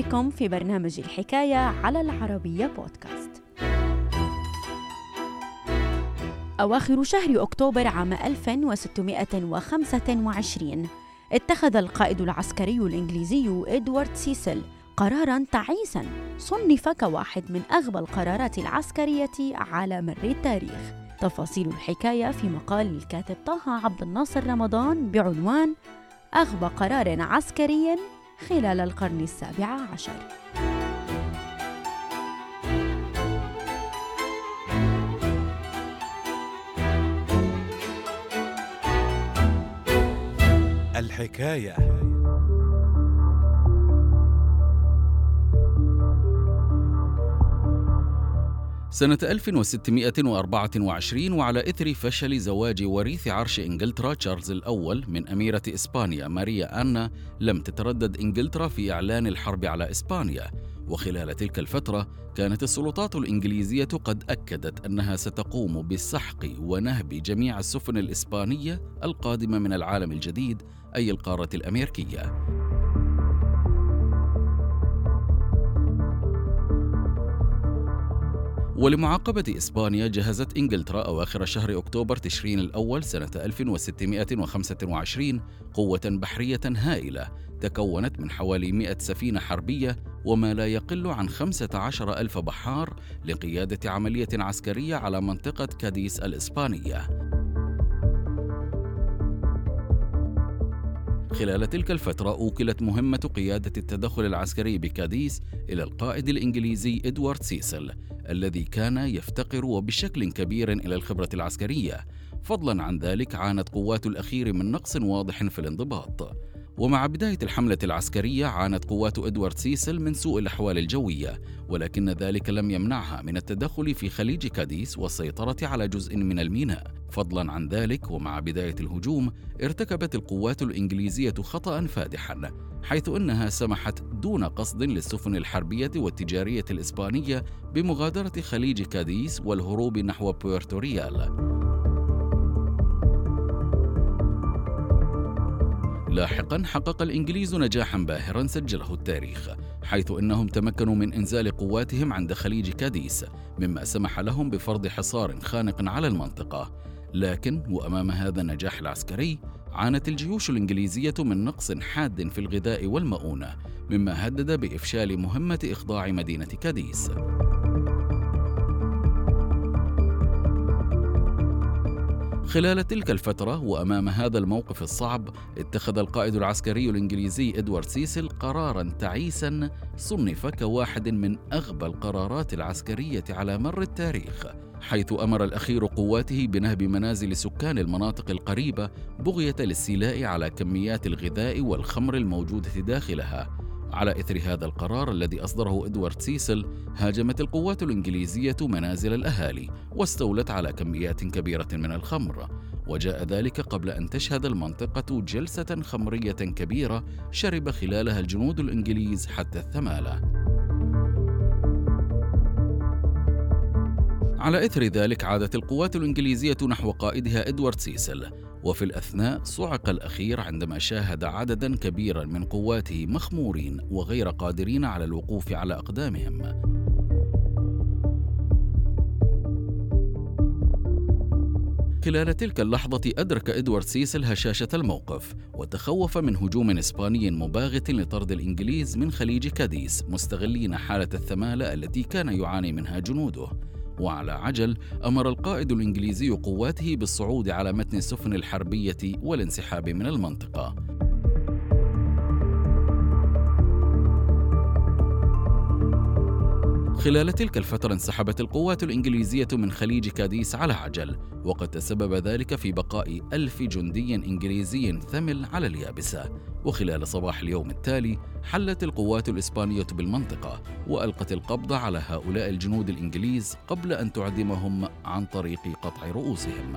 بكم في برنامج الحكاية على العربية بودكاست. أواخر شهر أكتوبر عام 1625 اتخذ القائد العسكري الإنجليزي إدوارد سيسل قرارا تعيسا صنف كواحد من أغبى القرارات العسكرية على مر التاريخ. تفاصيل الحكاية في مقال الكاتب طه عبد الناصر رمضان بعنوان أغبى قرار عسكري خلال القرن السابع عشر. الحكاية. سنة 1624 وعلى إثر فشل زواج وريث عرش إنجلترا تشارلز الأول من أميرة إسبانيا ماريا آنا لم تتردد إنجلترا في إعلان الحرب على إسبانيا. وخلال تلك الفترة كانت السلطات الإنجليزية قد أكدت أنها ستقوم بالسحق ونهب جميع السفن الإسبانية القادمة من العالم الجديد أي القارة الأمريكية. ولمعاقبة إسبانيا جهزت إنجلترا أواخر شهر أكتوبر تشرين الأول سنة 1625 قوة بحرية هائلة تكونت من حوالي 100 سفينة حربية وما لا يقل عن 15 ألف بحار لقيادة عملية عسكرية على منطقة كاديس الإسبانية. خلال تلك الفترة أوكلت مهمة قيادة التدخل العسكري بكاديس إلى القائد الإنجليزي إدوارد سيسل الذي كان يفتقر وبشكل كبير إلى الخبرة العسكرية. فضلا عن ذلك عانت قوات الأخير من نقص واضح في الانضباط. ومع بداية الحملة العسكرية عانت قوات إدوارد سيسل من سوء الأحوال الجوية ولكن ذلك لم يمنعها من التدخل في خليج كاديس والسيطرة على جزء من الميناء. فضلا عن ذلك ومع بداية الهجوم ارتكبت القوات الإنجليزية خطأ فادحا حيث أنها سمحت دون قصد للسفن الحربية والتجارية الإسبانية بمغادرة خليج كاديس والهروب نحو بورتوريال لاحقا حقق الإنجليز نجاحا باهرا سجله التاريخ حيث أنهم تمكنوا من إنزال قواتهم عند خليج كاديس مما سمح لهم بفرض حصار خانق على المنطقة. لكن وأمام هذا النجاح العسكري عانت الجيوش الإنجليزية من نقص حاد في الغذاء والمؤونة مما هدد بإفشال مهمة إخضاع مدينة كاديس. خلال تلك الفترة وأمام هذا الموقف الصعب اتخذ القائد العسكري الإنجليزي إدوارد سيسل قرارا تعيسا صنف كواحد من أغبى القرارات العسكرية على مر التاريخ حيث أمر الأخير قواته بنهب منازل سكان المناطق القريبة بغية الاستيلاء على كميات الغذاء والخمر الموجودة داخلها. على إثر هذا القرار الذي أصدره إدوارد سيسل هاجمت القوات الإنجليزية منازل الأهالي واستولت على كميات كبيرة من الخمر. وجاء ذلك قبل أن تشهد المنطقة جلسة خمرية كبيرة شرب خلالها الجنود الإنجليز حتى الثمالة. على إثر ذلك عادت القوات الإنجليزية نحو قائدها إدوارد سيسل وفي الأثناء صعق الأخير عندما شاهد عددا كبيرا من قواته مخمورين وغير قادرين على الوقوف على أقدامهم. خلال تلك اللحظة أدرك إدوارد سيسل هشاشة الموقف وتخوف من هجوم إسباني مباغت لطرد الإنجليز من خليج كاديس مستغلين حالة الثمالة التي كان يعاني منها جنوده. وعلى عجل أمر القائد الإنجليزي قواته بالصعود على متن السفن الحربية والانسحاب من المنطقة. خلال تلك الفترة انسحبت القوات الإنجليزية من خليج كاديس على عجل وقد تسبب ذلك في بقاء ألف جندي إنجليزي ثمل على اليابسة. وخلال صباح اليوم التالي حلت القوات الإسبانية بالمنطقة وألقت القبض على هؤلاء الجنود الإنجليز قبل أن تعدمهم عن طريق قطع رؤوسهم.